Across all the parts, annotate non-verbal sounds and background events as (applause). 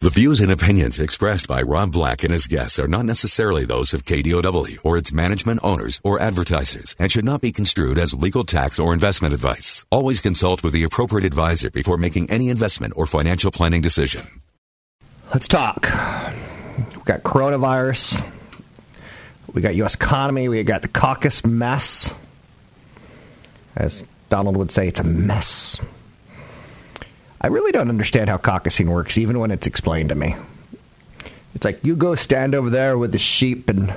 The views and opinions expressed by Rob Black and his guests are not necessarily those of KDOW or its management owners or advertisers and should not be construed as legal tax or investment advice. Always consult with the appropriate advisor before making any investment or financial planning decision. Let's talk. We got coronavirus. We got U.S. economy. We got the caucus mess. As Donald would say, it's a mess. I really don't understand how caucusing works, even when it's explained to me. It's like you go stand over there with the sheep, and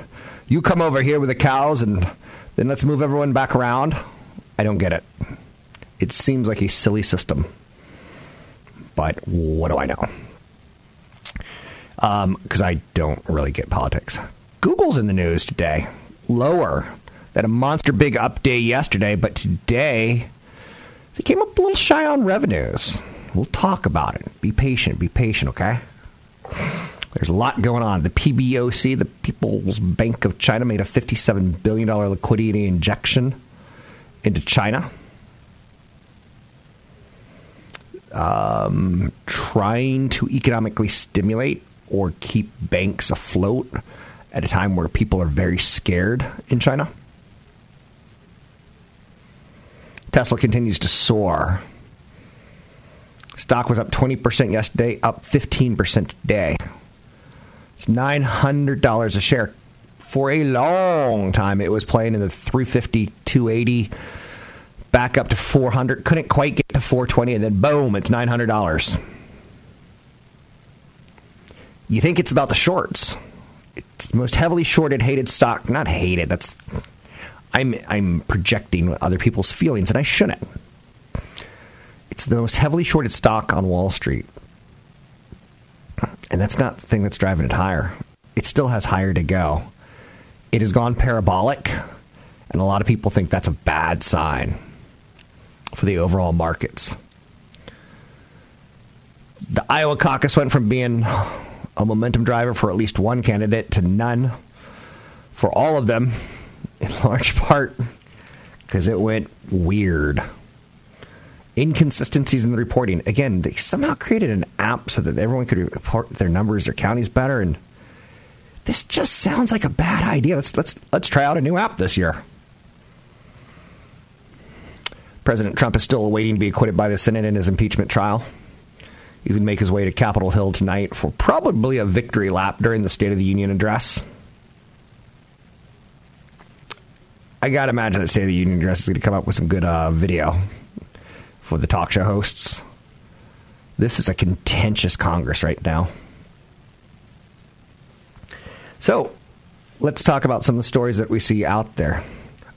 you come over here with the cows, and then let's move everyone back around. I don't get it. It seems like a silly system. But what do I know? Because um, I don't really get politics. Google's in the news today. Lower than a monster big update yesterday, but today they came up a little shy on revenues. We'll talk about it. Be patient. Be patient, okay? There's a lot going on. The PBOC, the People's Bank of China, made a $57 billion liquidity injection into China. Um, trying to economically stimulate or keep banks afloat at a time where people are very scared in China. Tesla continues to soar. Stock was up 20% yesterday, up 15% today. It's $900 a share. For a long time, it was playing in the 350, 280, back up to 400. Couldn't quite get to 420, and then boom, it's $900. You think it's about the shorts. It's most heavily shorted, hated stock. Not hated, that's. I'm, I'm projecting other people's feelings, and I shouldn't. It's the most heavily shorted stock on Wall Street. And that's not the thing that's driving it higher. It still has higher to go. It has gone parabolic, and a lot of people think that's a bad sign for the overall markets. The Iowa caucus went from being a momentum driver for at least one candidate to none for all of them, in large part because it went weird inconsistencies in the reporting. Again, they somehow created an app so that everyone could report their numbers, their counties better, and this just sounds like a bad idea. Let's let's let's try out a new app this year. President Trump is still awaiting to be acquitted by the Senate in his impeachment trial. He would make his way to Capitol Hill tonight for probably a victory lap during the State of the Union address. I gotta imagine the State of the Union address is going to come up with some good uh, video for the talk show hosts. This is a contentious Congress right now. So, let's talk about some of the stories that we see out there.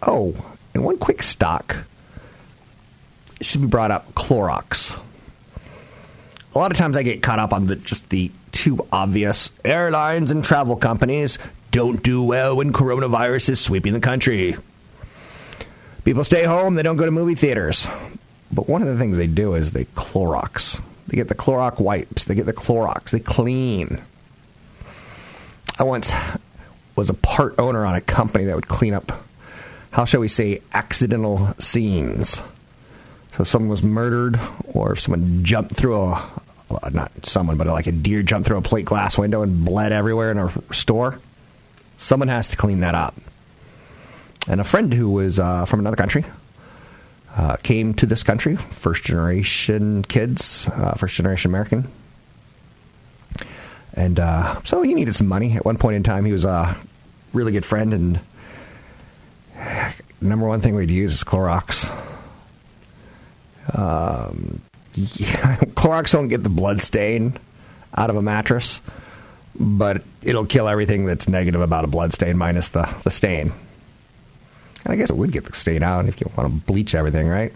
Oh, and one quick stock should be brought up Clorox. A lot of times I get caught up on the, just the too obvious airlines and travel companies don't do well when coronavirus is sweeping the country. People stay home, they don't go to movie theaters. But one of the things they do is they Clorox. They get the Clorox wipes. They get the Clorox. They clean. I once was a part owner on a company that would clean up, how shall we say, accidental scenes. So if someone was murdered, or if someone jumped through a, not someone, but like a deer jumped through a plate glass window and bled everywhere in a store, someone has to clean that up. And a friend who was uh, from another country uh, came to this country, first generation kids, uh, first generation American. And uh, so he needed some money. At one point in time, he was a really good friend, and number one thing we'd use is Clorox. Um, yeah, (laughs) Clorox won't get the blood stain out of a mattress, but it'll kill everything that's negative about a blood stain minus the, the stain. And I guess it would get the stain out if you want to bleach everything, right?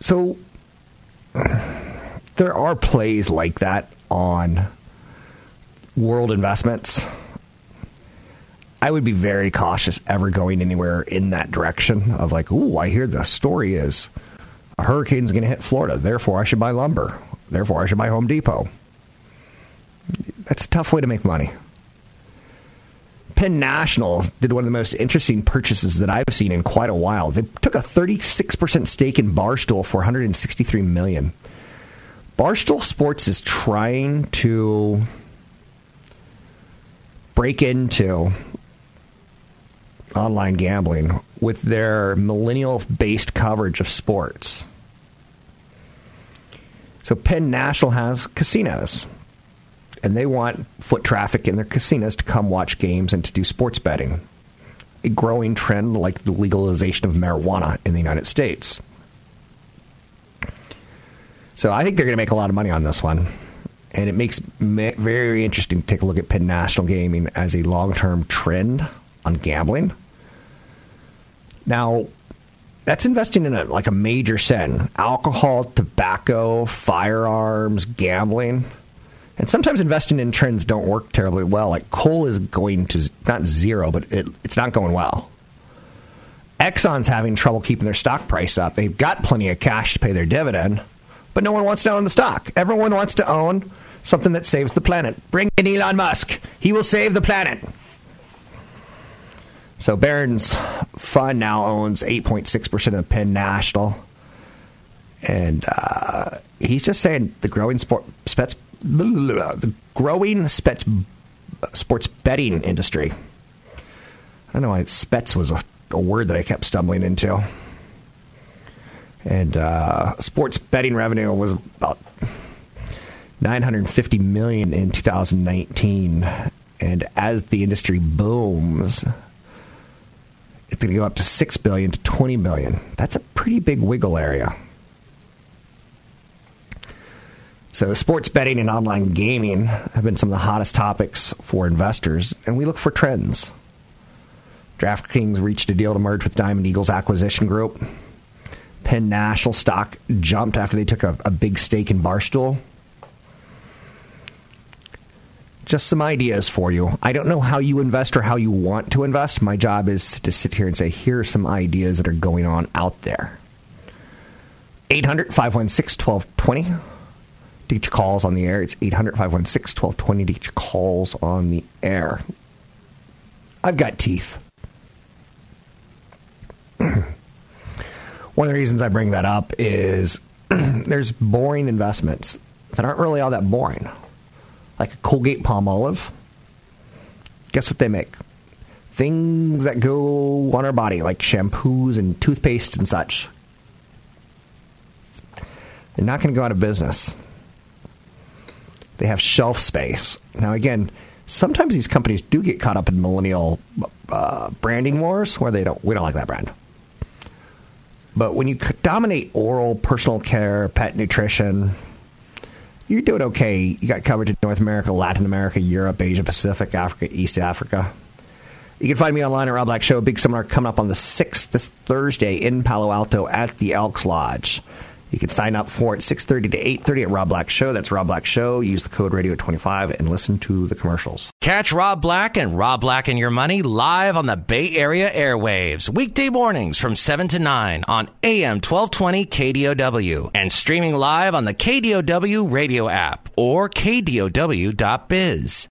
So (sighs) there are plays like that on world investments, I would be very cautious ever going anywhere in that direction of like, ooh, I hear the story is a hurricane's going to hit Florida, therefore I should buy lumber, therefore I should buy Home Depot. That's a tough way to make money. Penn National did one of the most interesting purchases that I've seen in quite a while. They took a 36% stake in Barstool for 163 million. Barstool Sports is trying to break into online gambling with their millennial based coverage of sports. So Penn National has casinos and they want foot traffic in their casinos to come watch games and to do sports betting. A growing trend like the legalization of marijuana in the United States. So I think they're going to make a lot of money on this one. And it makes it very interesting to take a look at Penn National Gaming as a long term trend on gambling. Now, that's investing in a, like a major sin alcohol, tobacco, firearms, gambling and sometimes investing in trends don't work terribly well. Like coal is going to not zero, but it, it's not going well. Exxon's having trouble keeping their stock price up. They've got plenty of cash to pay their dividend, but no one wants to own the stock. Everyone wants to own something that saves the planet. Bring in Elon Musk. He will save the planet. So Baron's Fund now owns 8.6% of Penn National. And uh, he's just saying the growing sport, the growing spets, sports betting industry. I don't know why spets was a, a word that I kept stumbling into. And uh, sports betting revenue was about 950 million in 2019. And as the industry booms, it's going to go up to 6 billion to 20 billion. That's a pretty big wiggle area. So, sports betting and online gaming have been some of the hottest topics for investors, and we look for trends. DraftKings reached a deal to merge with Diamond Eagles Acquisition Group. Penn National stock jumped after they took a, a big stake in Barstool. Just some ideas for you. I don't know how you invest or how you want to invest. My job is to sit here and say, here are some ideas that are going on out there. 800 516 1220 to get your calls on the air. It's 800 516 1220 to get your calls on the air. I've got teeth. One of the reasons I bring that up is (clears throat) there's boring investments that aren't really all that boring. Like a Colgate Palmolive. Guess what they make? Things that go on our body, like shampoos and toothpaste and such. They're not going to go out of business. They have shelf space. Now, again, sometimes these companies do get caught up in millennial uh, branding wars where they don't. We don't like that brand. But when you dominate oral, personal care, pet nutrition, you're doing okay. You got coverage in North America, Latin America, Europe, Asia Pacific, Africa, East Africa. You can find me online at Rob Black Show. Big seminar coming up on the 6th, this Thursday in Palo Alto at the Elks Lodge. You can sign up for it 6:30 to 8:30 at Rob Black Show. That's Rob Black Show. Use the code radio 25 and listen to the commercials. Catch Rob Black and Rob Black and Your Money live on the Bay Area airwaves weekday mornings from 7 to 9 on AM 1220 KDOW and streaming live on the KDOW radio app or kdow.biz.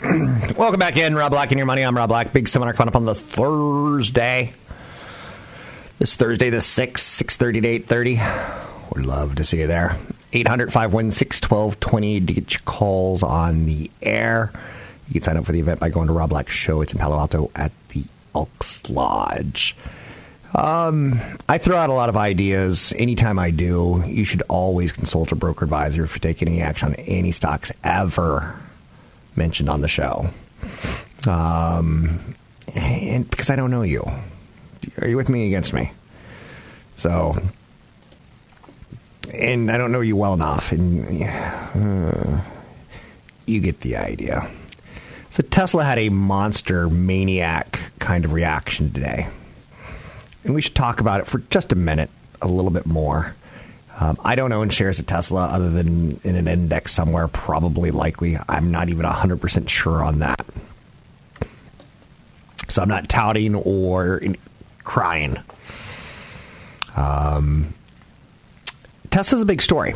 (clears throat) Welcome back in, Rob Black and Your Money. I'm Rob Black. Big seminar coming up on the Thursday. This Thursday, the 6th, 6.30 to 8.30. Would love to see you there. 800-516-1220 to get your calls on the air. You can sign up for the event by going to Rob Black Show. It's in Palo Alto at the Elks Lodge. Um, I throw out a lot of ideas. Anytime I do, you should always consult a broker advisor if you take any action on any stocks ever mentioned on the show. Um, and because I don't know you. Are you with me against me? So, and I don't know you well enough, and uh, you get the idea. So Tesla had a monster maniac kind of reaction today, and we should talk about it for just a minute, a little bit more. Um, I don't own shares of Tesla other than in an index somewhere, probably likely. I'm not even 100% sure on that. So I'm not touting or crying. Um, Tesla's a big story.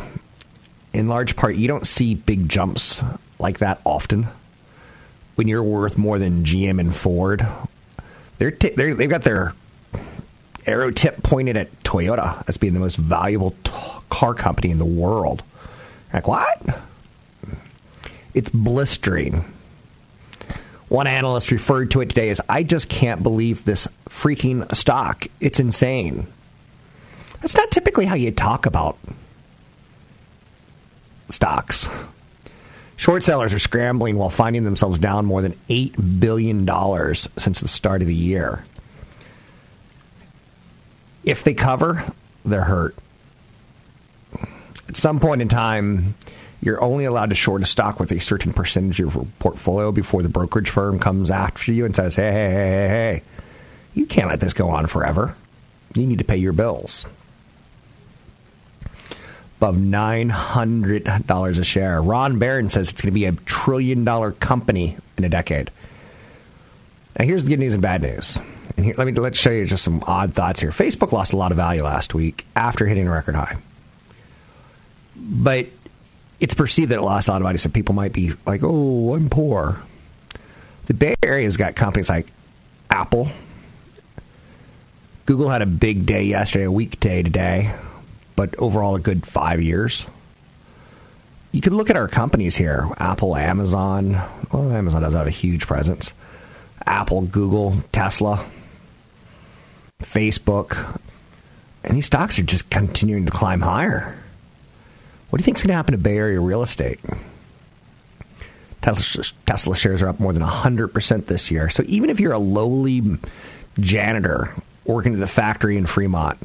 In large part, you don't see big jumps like that often. When you're worth more than GM and Ford, they're, t- they're they've got their arrow tip pointed at Toyota as being the most valuable t- car company in the world. Like what? It's blistering. One analyst referred to it today as I just can't believe this freaking stock. It's insane. That's not typically how you talk about stocks. Short sellers are scrambling while finding themselves down more than $8 billion since the start of the year. If they cover, they're hurt. At some point in time, you're only allowed to short a stock with a certain percentage of your portfolio before the brokerage firm comes after you and says, hey, hey, hey, hey, hey, you can't let this go on forever. You need to pay your bills above $900 a share. Ron Baron says it's going to be a trillion dollar company in a decade. Now, here's the good news and bad news. And here, let me let's show you just some odd thoughts here. Facebook lost a lot of value last week after hitting a record high, but it's perceived that it lost a lot of money, So people might be like, "Oh, I'm poor." The Bay Area's got companies like Apple. Google had a big day yesterday, a weekday today but overall a good five years. You could look at our companies here Apple, Amazon. Well, Amazon doesn't have a huge presence. Apple, Google, Tesla, Facebook. And these stocks are just continuing to climb higher. What do you think is going to happen to Bay Area real estate? Tesla, shares are up more than 100% this year. So even if you're a lowly janitor working at the factory in Fremont,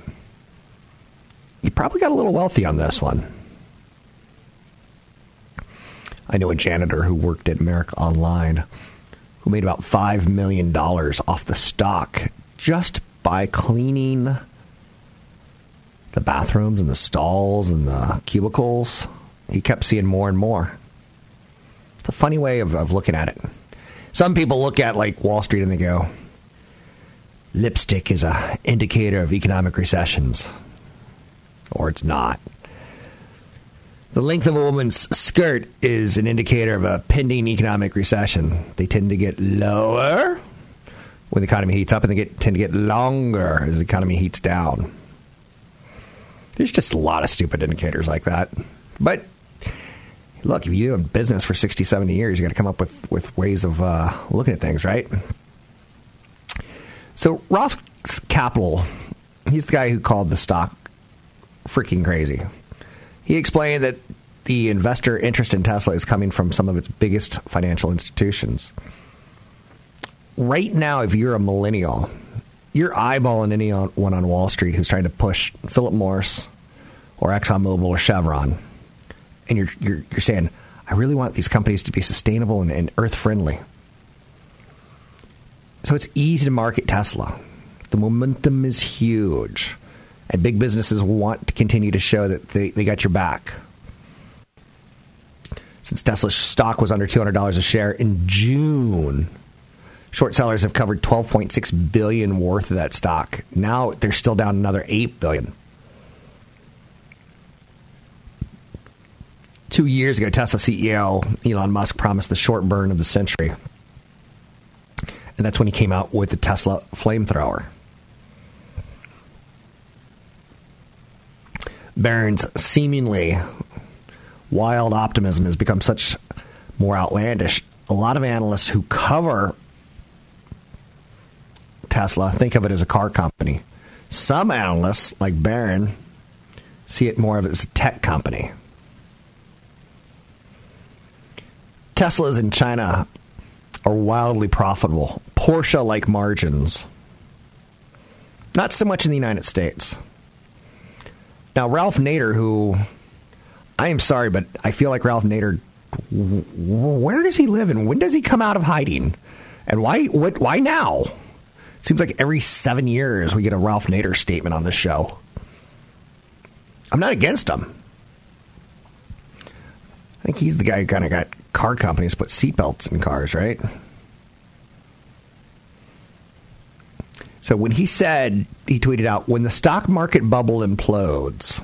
you probably got a little wealthy on this one. I know a janitor who worked at Merrick Online who made about $5 million off the stock just by cleaning the bathrooms and the stalls and the cubicles. He kept seeing more and more. It's a funny way of, of looking at it. Some people look at like Wall Street and they go, lipstick is a indicator of economic recessions or it's not. The length of a woman's skirt is an indicator of a pending economic recession. They tend to get lower when the economy heats up, and they get, tend to get longer as the economy heats down. There's just a lot of stupid indicators like that. But look, if you do a business for 60, 70 years, you got to come up with, with ways of uh, looking at things, right? So Roth Capital, he's the guy who called the stock freaking crazy. He explained that the investor interest in Tesla is coming from some of its biggest financial institutions. Right now, if you're a millennial, you're eyeballing anyone on Wall Street who's trying to push Philip Morris or ExxonMobil or Chevron, and you're, you're, you're saying, I really want these companies to be sustainable and, and earth friendly. So it's easy to market Tesla. The momentum is huge and big businesses want to continue to show that they, they got your back. Since Tesla's stock was under $200 a share in June, short sellers have covered 12.6 billion worth of that stock. Now they're still down another 8 billion. Two years ago, Tesla CEO Elon Musk promised the short burn of the century. And that's when he came out with the Tesla flamethrower. Baron's seemingly wild optimism has become such more outlandish. A lot of analysts who cover Tesla think of it as a car company. Some analysts, like Baron, see it more of as a tech company. Teslas in China are wildly profitable, Porsche like margins. Not so much in the United States. Now, Ralph Nader, who I am sorry, but I feel like Ralph Nader. Where does he live, and when does he come out of hiding, and why? What? Why now? Seems like every seven years we get a Ralph Nader statement on this show. I'm not against him. I think he's the guy who kind of got car companies put seatbelts in cars, right? So when he said, he tweeted out, when the stock market bubble implodes,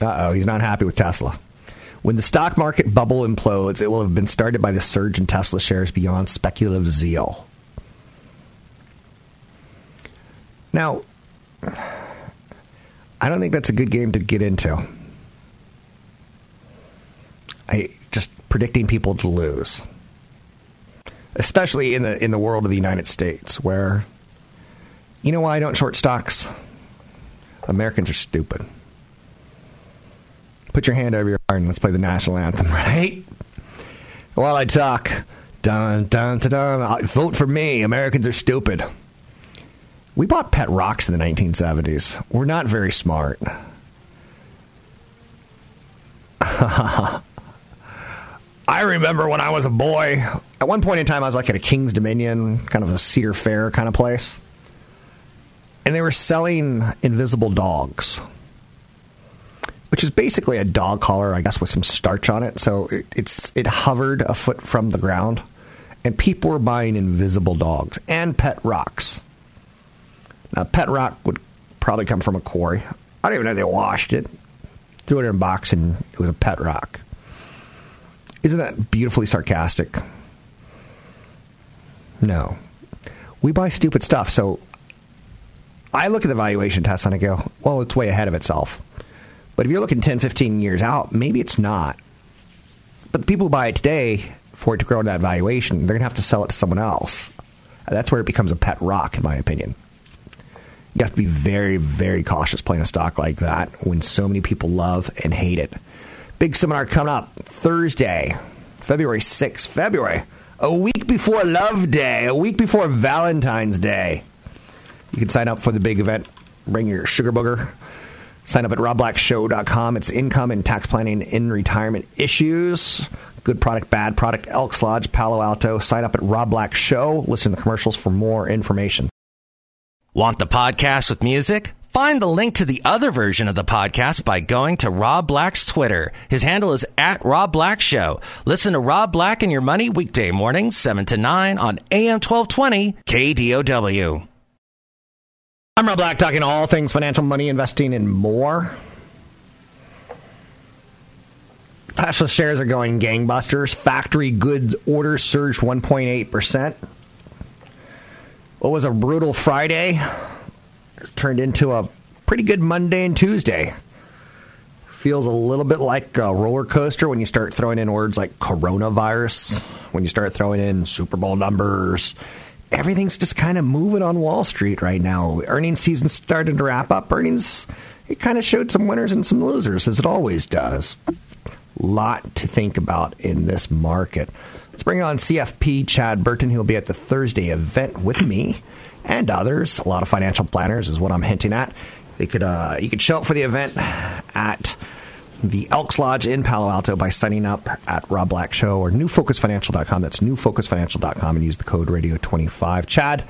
uh oh, he's not happy with Tesla. When the stock market bubble implodes, it will have been started by the surge in Tesla shares beyond speculative zeal. Now, I don't think that's a good game to get into. I just predicting people to lose, especially in the in the world of the United States, where you know why I don't short stocks? Americans are stupid. Put your hand over your heart and let's play the national anthem, (laughs) right? While I talk, dun dun dun dun. Uh, vote for me. Americans are stupid. We bought pet rocks in the 1970s. We're not very smart. (laughs) I remember when I was a boy, at one point in time, I was like at a King's Dominion, kind of a Cedar Fair kind of place. And they were selling invisible dogs, which is basically a dog collar, I guess, with some starch on it. So it, it's it hovered a foot from the ground, and people were buying invisible dogs and pet rocks. Now, pet rock would probably come from a quarry. I don't even know they washed it. Threw it in a box and it was a pet rock. Isn't that beautifully sarcastic? No. We buy stupid stuff. So I look at the valuation test and I go, well, it's way ahead of itself. But if you're looking 10, 15 years out, maybe it's not. But the people who buy it today for it to grow in that valuation, they're going to have to sell it to someone else. That's where it becomes a pet rock, in my opinion. You have to be very, very cautious playing a stock like that when so many people love and hate it. Big seminar coming up Thursday, February 6th. February, a week before Love Day, a week before Valentine's Day. You can sign up for the big event. Bring your sugar booger. Sign up at robblackshow.com. It's income and tax planning in retirement issues. Good product, bad product, Elks Lodge, Palo Alto. Sign up at Rob Black Show. Listen to the commercials for more information. Want the podcast with music? Find the link to the other version of the podcast by going to Rob Black's Twitter. His handle is at Rob Black Show. Listen to Rob Black and Your Money weekday mornings, 7 to 9 on AM 1220 KDOW. I'm Rob Black, talking all things financial, money, investing, and more. Tesla shares are going gangbusters. Factory goods orders surged 1.8%. What was a brutal Friday it's turned into a pretty good Monday and Tuesday. Feels a little bit like a roller coaster when you start throwing in words like coronavirus, when you start throwing in Super Bowl numbers. Everything's just kind of moving on Wall Street right now. Earnings season started to wrap up. Earnings, it kind of showed some winners and some losers, as it always does. Lot to think about in this market. Let's bring on CFP Chad Burton, who will be at the Thursday event with me and others. A lot of financial planners is what I'm hinting at. They could uh, you could show up for the event at the Elks Lodge in Palo Alto by signing up at Rob Black Show or newfocusfinancial.com. That's newfocusfinancial.com and use the code radio25. Chad,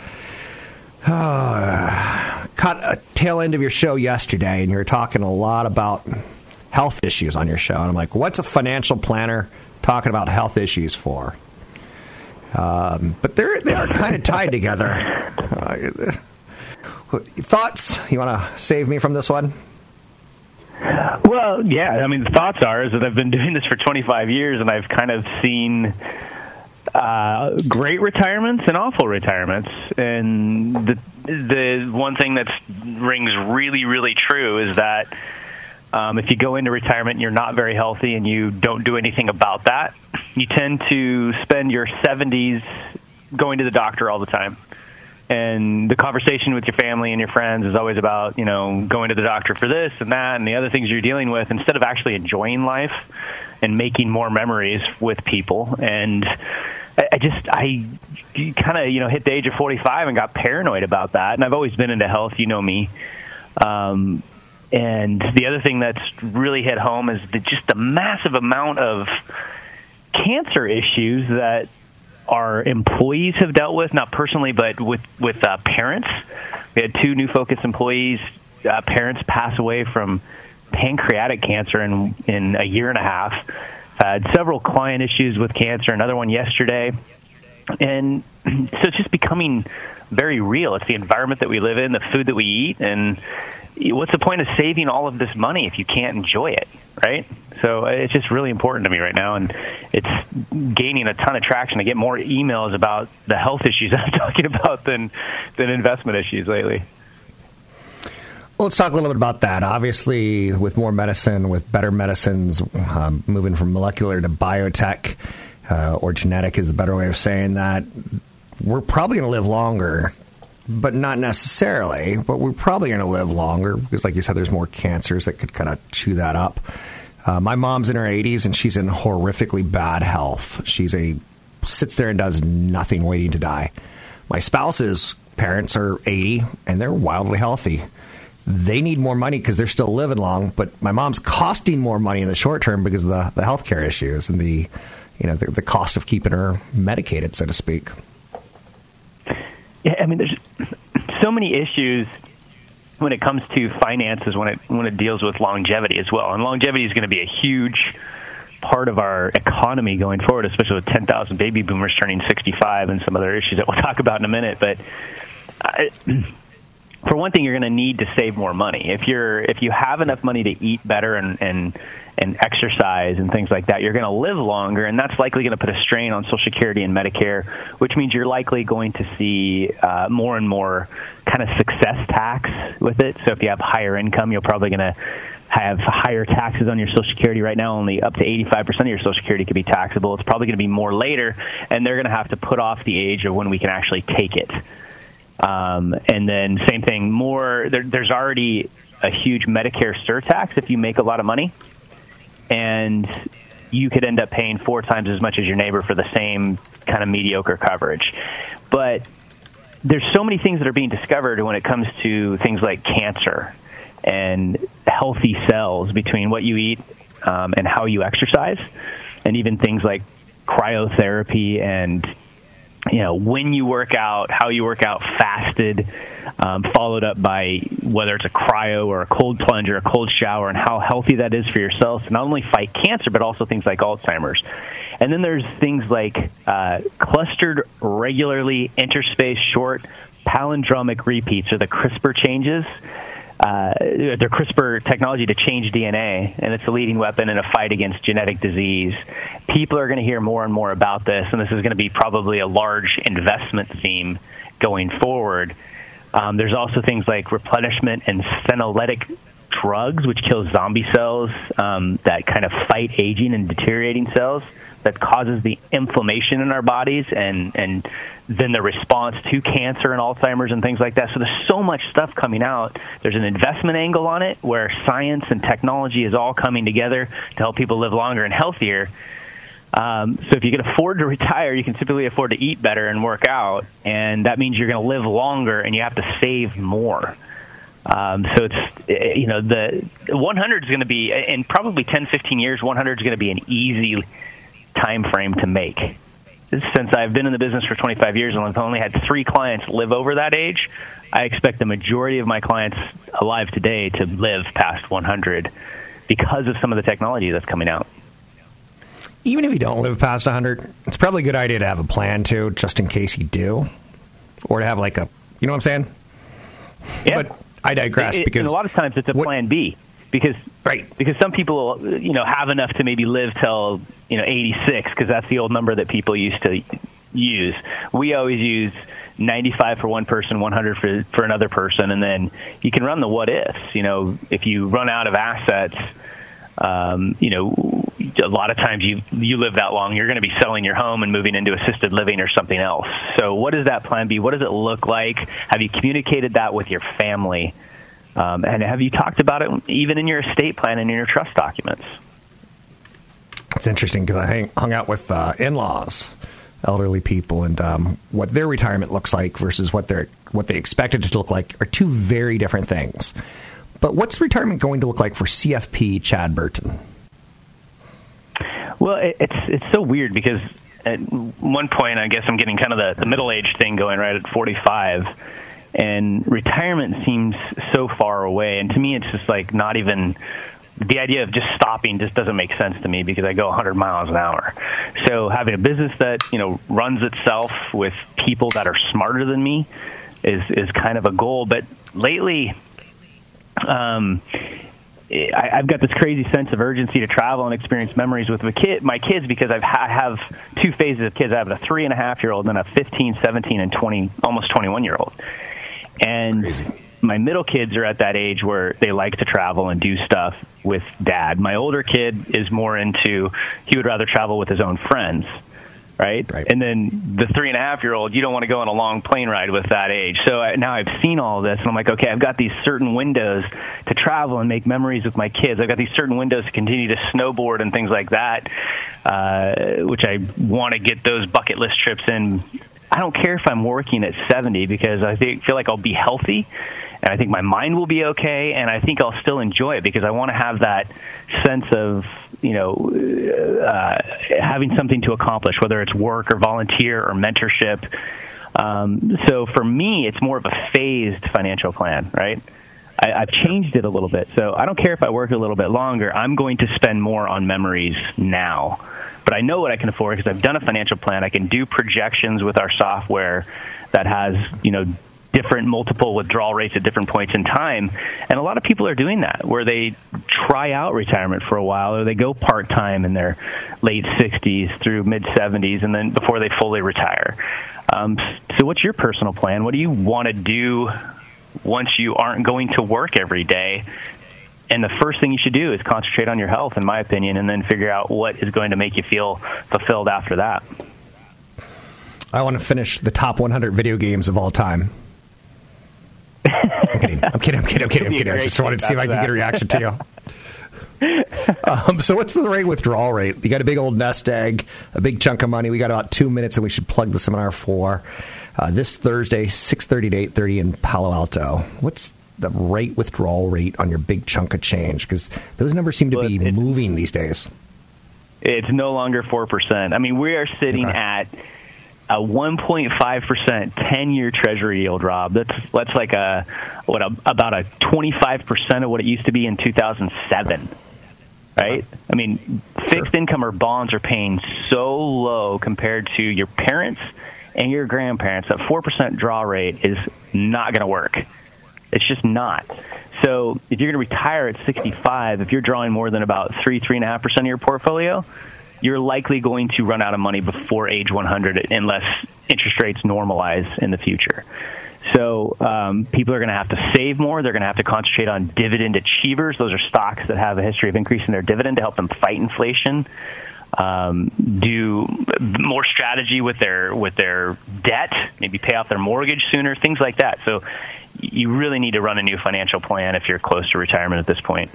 uh, caught a tail end of your show yesterday and you were talking a lot about health issues on your show. And I'm like, what's a financial planner talking about health issues for. Um, but they're they are kind of tied together. Uh, thoughts? You want to save me from this one? Well, yeah. I mean, the thoughts are is that I've been doing this for 25 years, and I've kind of seen uh, great retirements and awful retirements. And the the one thing that rings really, really true is that um, if you go into retirement and you're not very healthy and you don't do anything about that, you tend to spend your 70s going to the doctor all the time. And the conversation with your family and your friends is always about, you know, going to the doctor for this and that and the other things you're dealing with instead of actually enjoying life and making more memories with people. And I just, I kind of, you know, hit the age of 45 and got paranoid about that. And I've always been into health, you know me. Um, and the other thing that's really hit home is the, just the massive amount of cancer issues that our employees have dealt with, not personally, but with with uh, parents. We had two new Focus employees, uh, parents pass away from pancreatic cancer in in a year and a half. I've had several client issues with cancer. Another one yesterday, and (clears throat) so it's just becoming very real. It's the environment that we live in, the food that we eat, and what's the point of saving all of this money if you can't enjoy it, right? So uh, it's just really important to me right now, and it's gaining a ton of traction. I get more emails about the health issues (laughs) I'm talking about than than investment issues lately. Well, let's talk a little bit about that. Obviously, with more medicine, with better medicines, um, moving from molecular to biotech uh, or genetic is the better way of saying that. We're probably going to live longer but not necessarily. But we're probably going to live longer because, like you said, there's more cancers that could kind of chew that up. Uh, my mom's in her 80s and she's in horrifically bad health. She's a sits there and does nothing, waiting to die. My spouse's parents are 80 and they're wildly healthy. They need more money because they're still living long, but my mom's costing more money in the short term because of the, the healthcare issues and the you know the, the cost of keeping her medicated, so to speak. Yeah, I mean, there's so many issues when it comes to finances when it when it deals with longevity as well. And longevity is going to be a huge part of our economy going forward, especially with 10,000 baby boomers turning 65 and some other issues that we'll (laughs) talk about in a minute. But uh, for one thing, you're going to need to save more money. If you're if you have enough money to eat better and and and exercise and things like that, you're going to live longer, and that's likely going to put a strain on Social Security and Medicare, which means you're likely going to see uh, more and more kind of success tax with it. So if you have higher income, you're probably going to have higher taxes on your Social Security. Right now, only up to 85% of your Social Security could be taxable. It's probably going to be more later, and they're going to have to put off the age of when we can actually take it. Um, and then same thing, more there, there's already a huge Medicare surtax if you make a lot of money and you could end up paying four times as much as your neighbor for the same kind of mediocre coverage. But there's so many things that are being discovered when it comes to things like cancer and healthy cells between what you eat um, and how you exercise, and even things like cryotherapy and you know when you work out, how you work out, fasted, um, followed up by whether it's a cryo or a cold plunge or a cold shower, and how healthy that is for your cells to not only fight cancer but also things like Alzheimer's. And then there's things like uh, clustered, regularly interspaced, short palindromic repeats, or the CRISPR changes uh, their CRISPR technology to change DNA, and it's a leading weapon in a fight against genetic disease. People are going to hear more and more about this, and this is going to be probably a large investment theme going forward. Um, there's also things like replenishment and senolytic drugs, which kill zombie cells um, that kind of fight aging and deteriorating cells that causes the inflammation in our bodies and and then the response to cancer and Alzheimer's and things like that. So there's so much stuff coming out. There's an investment angle on it where science and technology is all coming together to help people live longer and healthier. Um, so if you can afford to (laughs) retire, you can typically afford to eat better and work out, and that means you're going to live longer and you have to save more. Um, so it's you know the 100 is going to be in probably 10, 15 years. 100 is going to be an easy time frame to make. Since I've been in the business for 25 years and I've only had three clients live over that age, I expect the majority of my clients alive today to live past 100 because of some of the technology that's coming out. Even if you don't live past 100, it's probably a good idea to have a plan too, just in case you do, or to have like a, you know what I'm saying? Yeah. But I digress it, because a lot of times it's a what, plan B because right because some people you know have enough to maybe live till you know 86 because that's the old number that people used to use. We always use 95 for one person, 100 for for another person, and then you can run the what ifs. You know, if you run out of assets, um, you know, a lot of times you you live that long, you're going to be selling your home and moving into assisted living or something else. So, what does that plan be? What does it look like? Have you communicated that with your family? Um, and have you talked about it even in your estate plan and in your trust documents? It's interesting because I hang, hung out with uh, in-laws, elderly people, and um, what their retirement looks like versus what they what they expected it to look like are two very different things. But what's retirement going to look like for CFP Chad Burton? Well, it's it's so weird because at one point, I guess I'm getting kind of the, the middle age thing going right at 45 and retirement seems so far away and to me it's just like not even the idea of just stopping just doesn't make sense to me because I go 100 miles an hour. So having a business that you know runs itself with people that are smarter than me is is kind of a goal. But lately, um, I, I've got this crazy sense of urgency to travel and experience memories with my, kid, my kids because I've, I have two phases of kids. I have a three and a half year old and then a 15, 17, and 20, almost 21 year old. And crazy. my middle kids are at that age where they like to travel and do stuff with dad. My older kid is more into, he would rather travel with his own friends right? right? And then the three and a half year old, you don't want to go on a long plane ride with that age. So I, now I've seen all this, and I'm like, okay, I've got these certain windows to travel and make memories with my kids. I've got these certain windows to continue to snowboard and things like that, uh, which I want to get those bucket list trips in. I don't care if I'm working at 70 because I think, feel like I'll be healthy and I think my mind will be okay, and I think I'll still enjoy it because I want to have that sense of you know uh, having something to accomplish, whether it's work or volunteer or mentorship. Um, so for me, it's more of a phased financial plan, right? I, I've changed it a little bit. So I don't care if I work a little bit longer. I'm going to spend more on memories now. But I know what I can afford because I've done a financial plan. I can do projections with our software that has, you know, different multiple withdrawal rates at different points in time. And a lot of people are doing that where they try out retirement for a while or they go part time in their late 60s through mid 70s and then before they fully retire. Um, so, what's your personal plan? What do you want to do once you aren't going to work every day? And the first thing you should do is concentrate on your health, in my opinion, and then figure out what is going to make you feel fulfilled after that. I want to finish the top 100 video games of all time. I'm kidding. I'm kidding. I'm kidding. I'm kidding. I'm kidding. I just wanted to see if I could get a reaction to you. (laughs) (laughs) um, so what's the rate withdrawal rate? You got a big old nest egg, a big chunk of money. We got about two minutes, and we should plug the seminar for uh, this Thursday, six thirty to eight thirty in Palo Alto. What's the rate withdrawal rate on your big chunk of change? Because those numbers seem to be moving these days. It's no longer four percent. I mean, we are sitting okay. at a 1.5 percent 10 year Treasury yield, Rob. That's that's like a what a, about a 25 percent of what it used to be in 2007. Right? I mean, fixed income or bonds are paying so low compared to your parents and your grandparents that four percent draw rate is not going to work. It's just not. So if you're going to retire at 65, if you're drawing more than about three, three and a half percent of your portfolio, you're likely going to run out of money before age 100 unless interest rates normalize in the future. So um, people are going to have to save more. They're going to have to concentrate on dividend achievers. Those are stocks that have a history of increasing their dividend to help them fight inflation. Um, do more strategy with their with their debt, maybe pay off their mortgage sooner, things like that. So you really need to run a new financial plan if you're close to retirement at this point.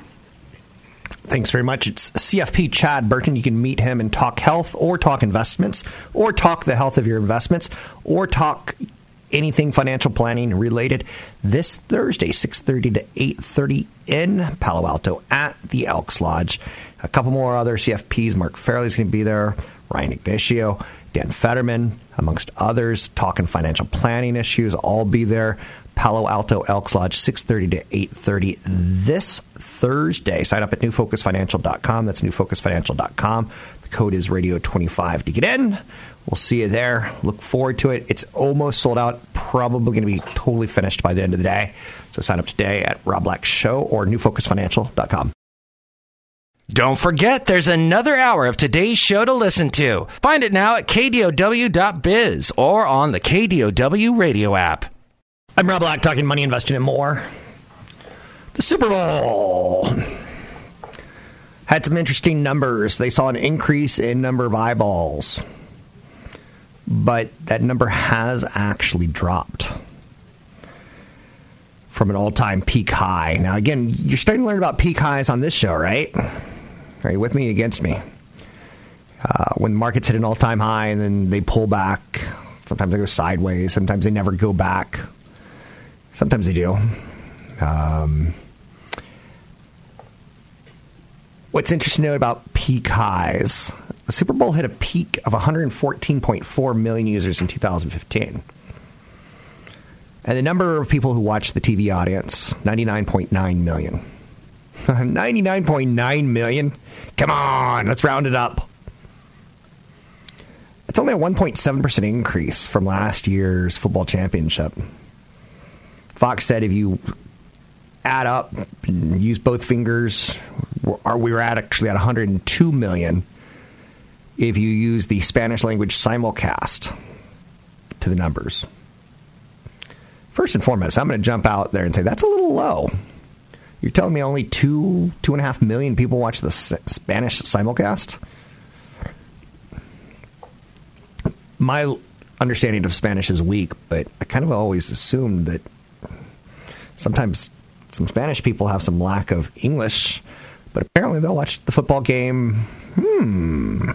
Thanks very much. It's CFP Chad Burton. You can meet him and talk health or talk investments or talk the health of your investments or talk anything financial planning related this Thursday, 6.30 to 8.30 in Palo Alto at the Elks Lodge. A couple more other CFPs. Mark Fairley's going to be there. Ryan Ignacio, Dan Fetterman, amongst others, talking financial planning issues. All be there. Palo Alto Elks Lodge, 6.30 to 8.30 this Thursday. Sign up at newfocusfinancial.com. That's newfocusfinancial.com. The code is radio25 to get in. We'll see you there. Look forward to it. It's almost sold out. Probably going to be totally finished by the end of the day. So sign up today at Rob Black Show or newfocusfinancial.com. Don't forget, there's another hour of today's show to listen to. Find it now at kdow.biz or on the KDOW radio app. I'm Rob Black, talking money, investing, and more. The Super Bowl had some interesting numbers. They saw an increase in number of eyeballs, but that number has actually dropped from an all-time peak high. Now, again, you're starting to learn about peak highs on this show, right? Are you with me? Against me? Uh, when markets hit an all-time high and then they pull back, sometimes they go sideways. Sometimes they never go back. Sometimes they do. Um, what's interesting to know about peak highs the Super Bowl hit a peak of 114.4 million users in 2015. And the number of people who watched the TV audience, 99.9 million. (laughs) 99.9 million. Come on, let's round it up. It's only a 1.7% increase from last year's football championship. Fox said if you add up and use both fingers, we were at actually at 102 million if you use the Spanish language simulcast to the numbers. First and foremost, I'm going to jump out there and say that's a little low. You're telling me only two, two and a half million people watch the Spanish simulcast? My understanding of Spanish is weak, but I kind of always assumed that sometimes some Spanish people have some lack of English, but apparently they'll watch the football game. Hmm.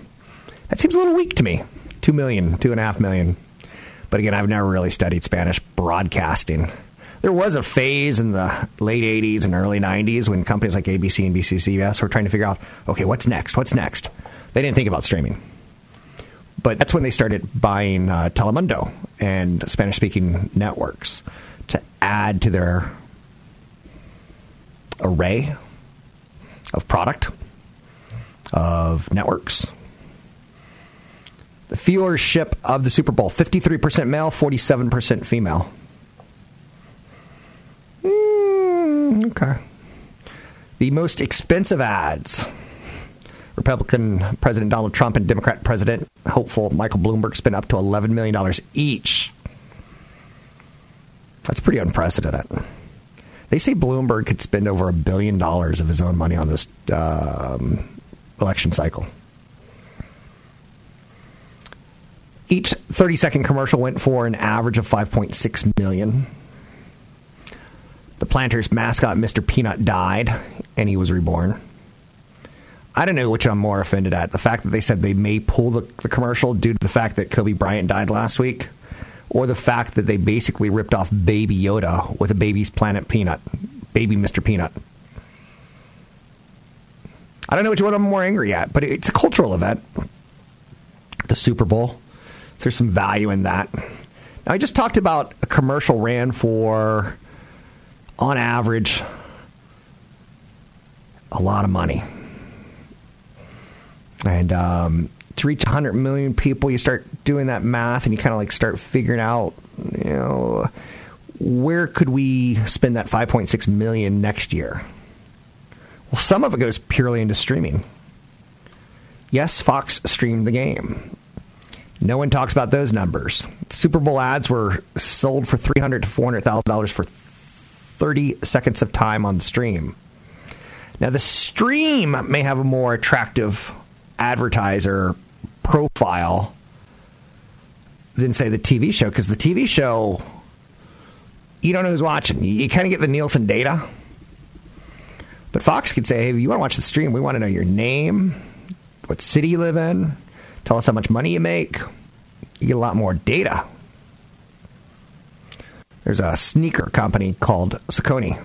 That seems a little weak to me. Two million, two and a half million. But again, I've never really studied Spanish broadcasting. There was a phase in the late 80s and early 90s when companies like ABC and BCCBS were trying to figure out, okay, what's next? What's next? They didn't think about streaming. But that's when they started buying uh, Telemundo and Spanish speaking networks to add to their array of product, of networks. The viewership of the Super Bowl 53% male, 47% female. Mm, okay. The most expensive ads. Republican President Donald Trump and Democrat President hopeful Michael Bloomberg spent up to $11 million each. That's pretty unprecedented. They say Bloomberg could spend over a billion dollars of his own money on this um, election cycle. Each 30 second commercial went for an average of 5.6 million. The Planters mascot, Mr. Peanut, died and he was reborn. I don't know which I'm more offended at. The fact that they said they may pull the, the commercial due to the fact that Kobe Bryant died last week or the fact that they basically ripped off Baby Yoda with a Baby's Planet Peanut, Baby Mr. Peanut. I don't know which one I'm more angry at, but it's a cultural event. The Super Bowl. There's some value in that. Now, I just talked about a commercial ran for, on average, a lot of money. And um, to reach 100 million people, you start doing that math and you kind of like start figuring out, you know, where could we spend that 5.6 million next year? Well, some of it goes purely into streaming. Yes, Fox streamed the game. No one talks about those numbers. Super Bowl ads were sold for 300 to 400 thousand dollars for 30 seconds of time on the stream. Now, the stream may have a more attractive advertiser profile than say the TV show because the TV show you don't know who's watching. You, you kind of get the Nielsen data. But Fox could say, hey, you want to watch the stream, we want to know your name, what city you live in, tell us how much money you make. You get a lot more data. There's a sneaker company called Saucony.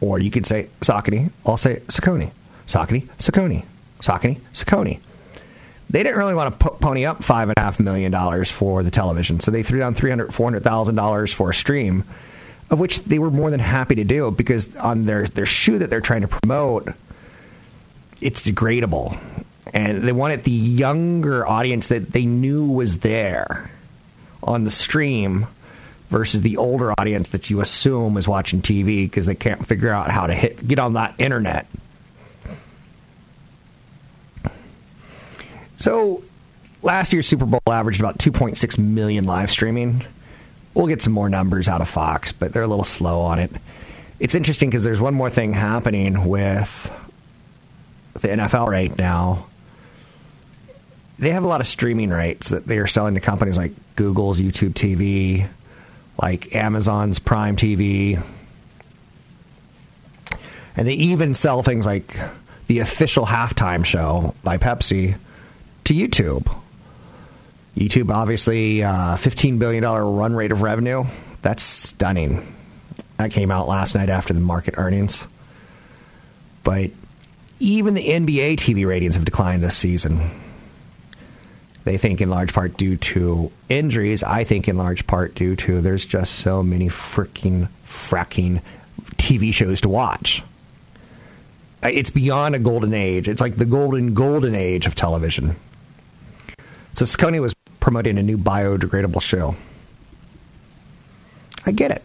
Or you could say Saucony. I'll say Saucony. Saucony, Saucony. Saucony, Saucony. They didn't really want to pony up five and a half million dollars for the television, so they threw down three hundred, four hundred thousand dollars for a stream, of which they were more than happy to do because on their their shoe that they're trying to promote, it's degradable, and they wanted the younger audience that they knew was there on the stream versus the older audience that you assume is watching TV because they can't figure out how to hit get on that internet. So last year's Super Bowl averaged about 2.6 million live streaming. We'll get some more numbers out of Fox, but they're a little slow on it. It's interesting because there's one more thing happening with the NFL right now. They have a lot of streaming rights that they are selling to companies like Google's YouTube TV, like Amazon's Prime TV. And they even sell things like the official halftime show by Pepsi to YouTube. YouTube, obviously, uh, $15 billion run rate of revenue. That's stunning. That came out last night after the market earnings. But even the NBA TV ratings have declined this season. They think in large part due to injuries. I think in large part due to there's just so many freaking fracking TV shows to watch. it's beyond a golden age. It's like the golden golden age of television. So Sconey was promoting a new biodegradable shell. I get it.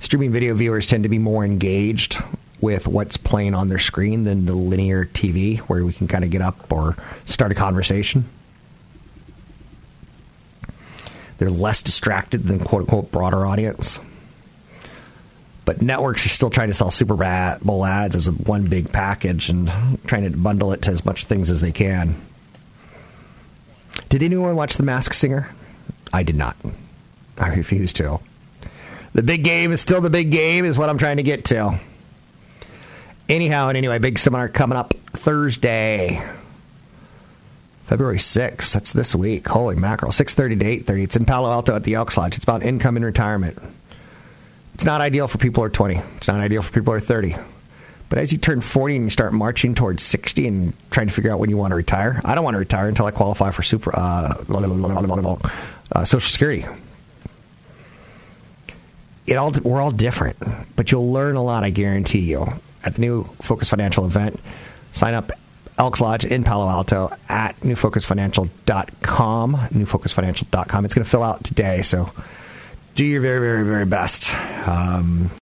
Streaming video viewers tend to be more engaged with what's playing on their screen than the linear TV, where we can kind of get up or start a conversation. They're less distracted than quote unquote broader audience. But networks are still trying to sell Super Bowl ads as one big package and trying to bundle it to as much things as they can. Did anyone watch The Masked Singer? I did not. I refuse to. The big game is still the big game, is what I'm trying to get to. Anyhow and anyway, big seminar coming up Thursday, February 6th. That's this week. Holy mackerel. 6.30 to 8.30. It's in Palo Alto at the Elks Lodge. It's about income and retirement. It's not ideal for people who are 20. It's not ideal for people who are 30. But as you turn 40 and you start marching towards 60 and trying to figure out when you want to retire, I don't want to retire until I qualify for super uh, uh, Social Security. It all we're all different, but you'll learn a lot. I guarantee you at the new Focus Financial event. Sign up Elks Lodge in Palo Alto at newfocusfinancial.com. Newfocusfinancial.com. It's going to fill out today, so do your very, very, very best. Um,